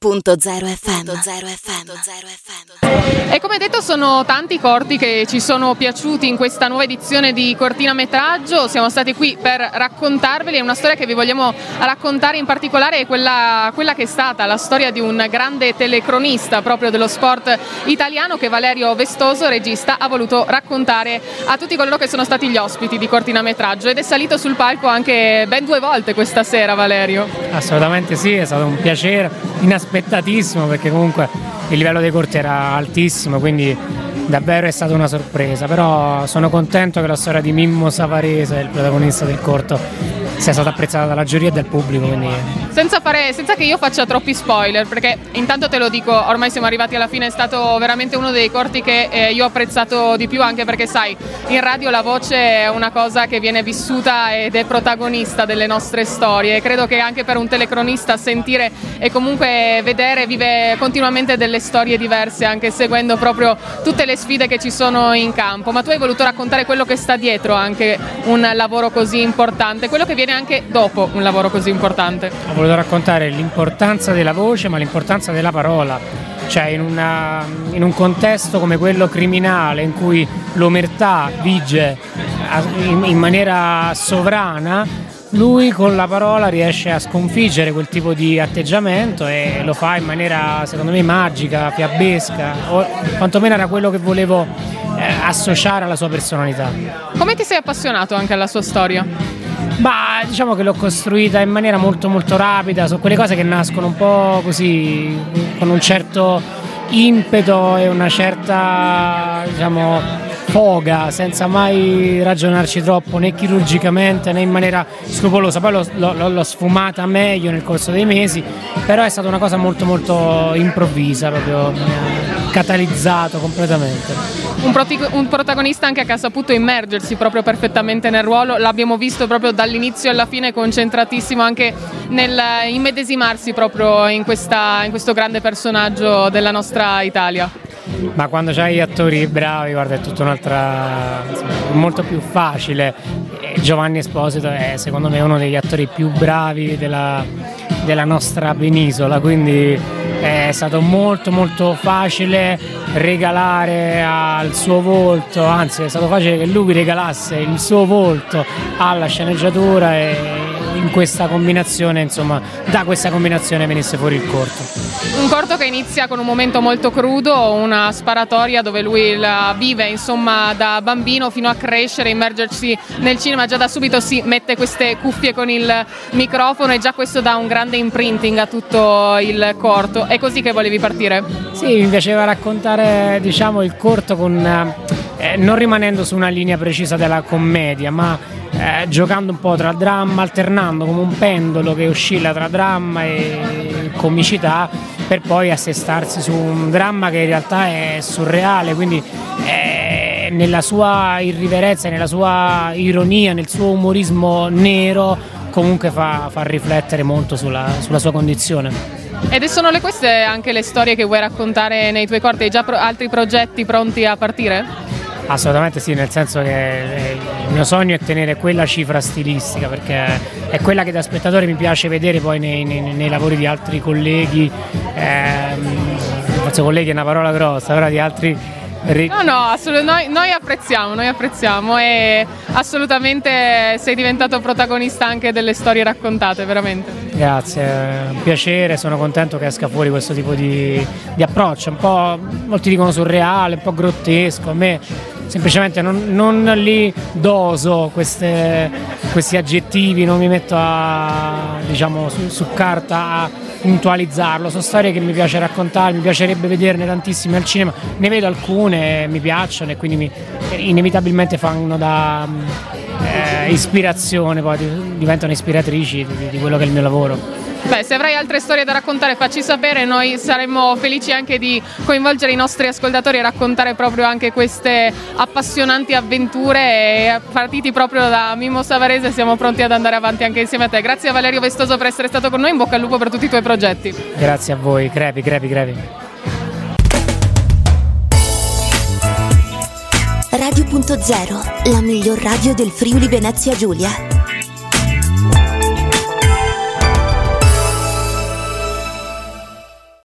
Radio.0 FM. E come detto sono tanti i corti che ci sono piaciuti in questa nuova edizione di Cortinametraggio, siamo stati qui per raccontarveli, è una storia che vi vogliamo raccontare in particolare è quella, quella che è stata la storia di un grande telecronista proprio dello sport italiano che Valerio Vestoso, regista, ha voluto raccontare a tutti coloro che sono stati gli ospiti di Cortinametraggio ed è salito sul palco anche ben due volte questa sera Valerio. Assolutamente sì, è stato un piacere inaspettatissimo perché comunque il livello dei corti era altissimo, quindi davvero è stata una sorpresa, però sono contento che la storia di Mimmo Savarese, il protagonista del corto, sia stata apprezzata dalla giuria e dal pubblico. Quindi... Senza, fare, senza, che io faccia troppi spoiler, perché intanto te lo dico, ormai siamo arrivati alla fine, è stato veramente uno dei corti che eh, io ho apprezzato di più, anche perché sai, in radio la voce è una cosa che viene vissuta ed è protagonista delle nostre storie credo che anche per un telecronista sentire e comunque vedere, vive continuamente delle storie diverse, anche seguendo proprio tutte le sfide che ci sono in campo. Ma tu hai voluto raccontare quello che sta dietro anche un lavoro così importante, quello che viene anche dopo un lavoro così importante. Ho voluto raccontare l'importanza della voce, ma l'importanza della parola. Cioè in, una, in un contesto come quello criminale in cui l'omertà vige in, in maniera sovrana, lui con la parola riesce a sconfiggere quel tipo di atteggiamento e lo fa in maniera secondo me magica, fiabesca, o quantomeno era quello che volevo eh, associare alla sua personalità. Come ti sei appassionato anche alla sua storia? Bah, diciamo che l'ho costruita in maniera molto molto rapida, sono quelle cose che nascono un po' così, con un certo impeto e una certa, diciamo, foga, senza mai ragionarci troppo né chirurgicamente né in maniera scrupolosa. Poi l'ho, sfumata meglio nel corso dei mesi, però è stata una cosa molto molto improvvisa, proprio catalizzato completamente. Un, un, protagonista anche che ha saputo immergersi proprio perfettamente nel ruolo, l'abbiamo visto proprio dall'inizio alla fine concentratissimo anche nel immedesimarsi proprio in, questa, in questo grande personaggio della nostra Italia. Ma quando gli attori bravi, guarda, è tutta un'altra. Insomma, molto più facile. Giovanni Esposito è secondo me uno degli attori più bravi della, della nostra penisola, quindi è stato molto molto facile regalare al suo volto, anzi è stato facile che lui regalasse il suo volto alla sceneggiatura e in questa combinazione, insomma, da questa combinazione venisse fuori il corto. Un corto che inizia con un momento molto crudo, una sparatoria dove lui la vive insomma da bambino fino a crescere, immergersi nel cinema, già da subito si mette queste cuffie con il microfono e già questo dà un grande imprinting a tutto il corto. È così che volevi partire? Sì, mi piaceva raccontare diciamo, il corto con, eh, non rimanendo su una linea precisa della commedia, ma eh, giocando un po' tra dramma, alternando come un pendolo che oscilla tra dramma e comicità per poi assestarsi su un dramma che in realtà è surreale, quindi è nella sua irriverenza, nella sua ironia, nel suo umorismo nero comunque fa, fa riflettere molto sulla, sulla sua condizione. Ed sono le, queste anche le storie che vuoi raccontare nei tuoi corti? Hai già pro- altri progetti pronti a partire? Assolutamente sì, nel senso che il mio sogno è tenere quella cifra stilistica perché è quella che da spettatore mi piace vedere poi nei, nei, nei lavori di altri colleghi, ehm, forse colleghi è una parola grossa, però di altri No, no, assolutamente, noi, noi, apprezziamo, noi apprezziamo e assolutamente sei diventato protagonista anche delle storie raccontate, veramente. Grazie, è un piacere, sono contento che esca fuori questo tipo di, di approccio, un po', molti dicono surreale, un po' grottesco, a me semplicemente non, non li doso queste, questi aggettivi, non mi metto a, diciamo, su, su carta a puntualizzarlo, sono storie che mi piace raccontare, mi piacerebbe vederne tantissime al cinema, ne vedo alcune, mi piacciono e quindi mi, inevitabilmente fanno da eh, ispirazione, poi diventano ispiratrici di, di quello che è il mio lavoro. Beh, se avrai altre storie da raccontare facci sapere, noi saremmo felici anche di coinvolgere i nostri ascoltatori e raccontare proprio anche queste appassionanti avventure e partiti proprio da Mimmo Savarese siamo pronti ad andare avanti anche insieme a te. Grazie a Valerio Vestoso per essere stato con noi, in bocca al lupo per tutti i tuoi progetti. Grazie a voi, crepi, crepi, crepi. Radio.0, la miglior radio del Friuli Venezia Giulia.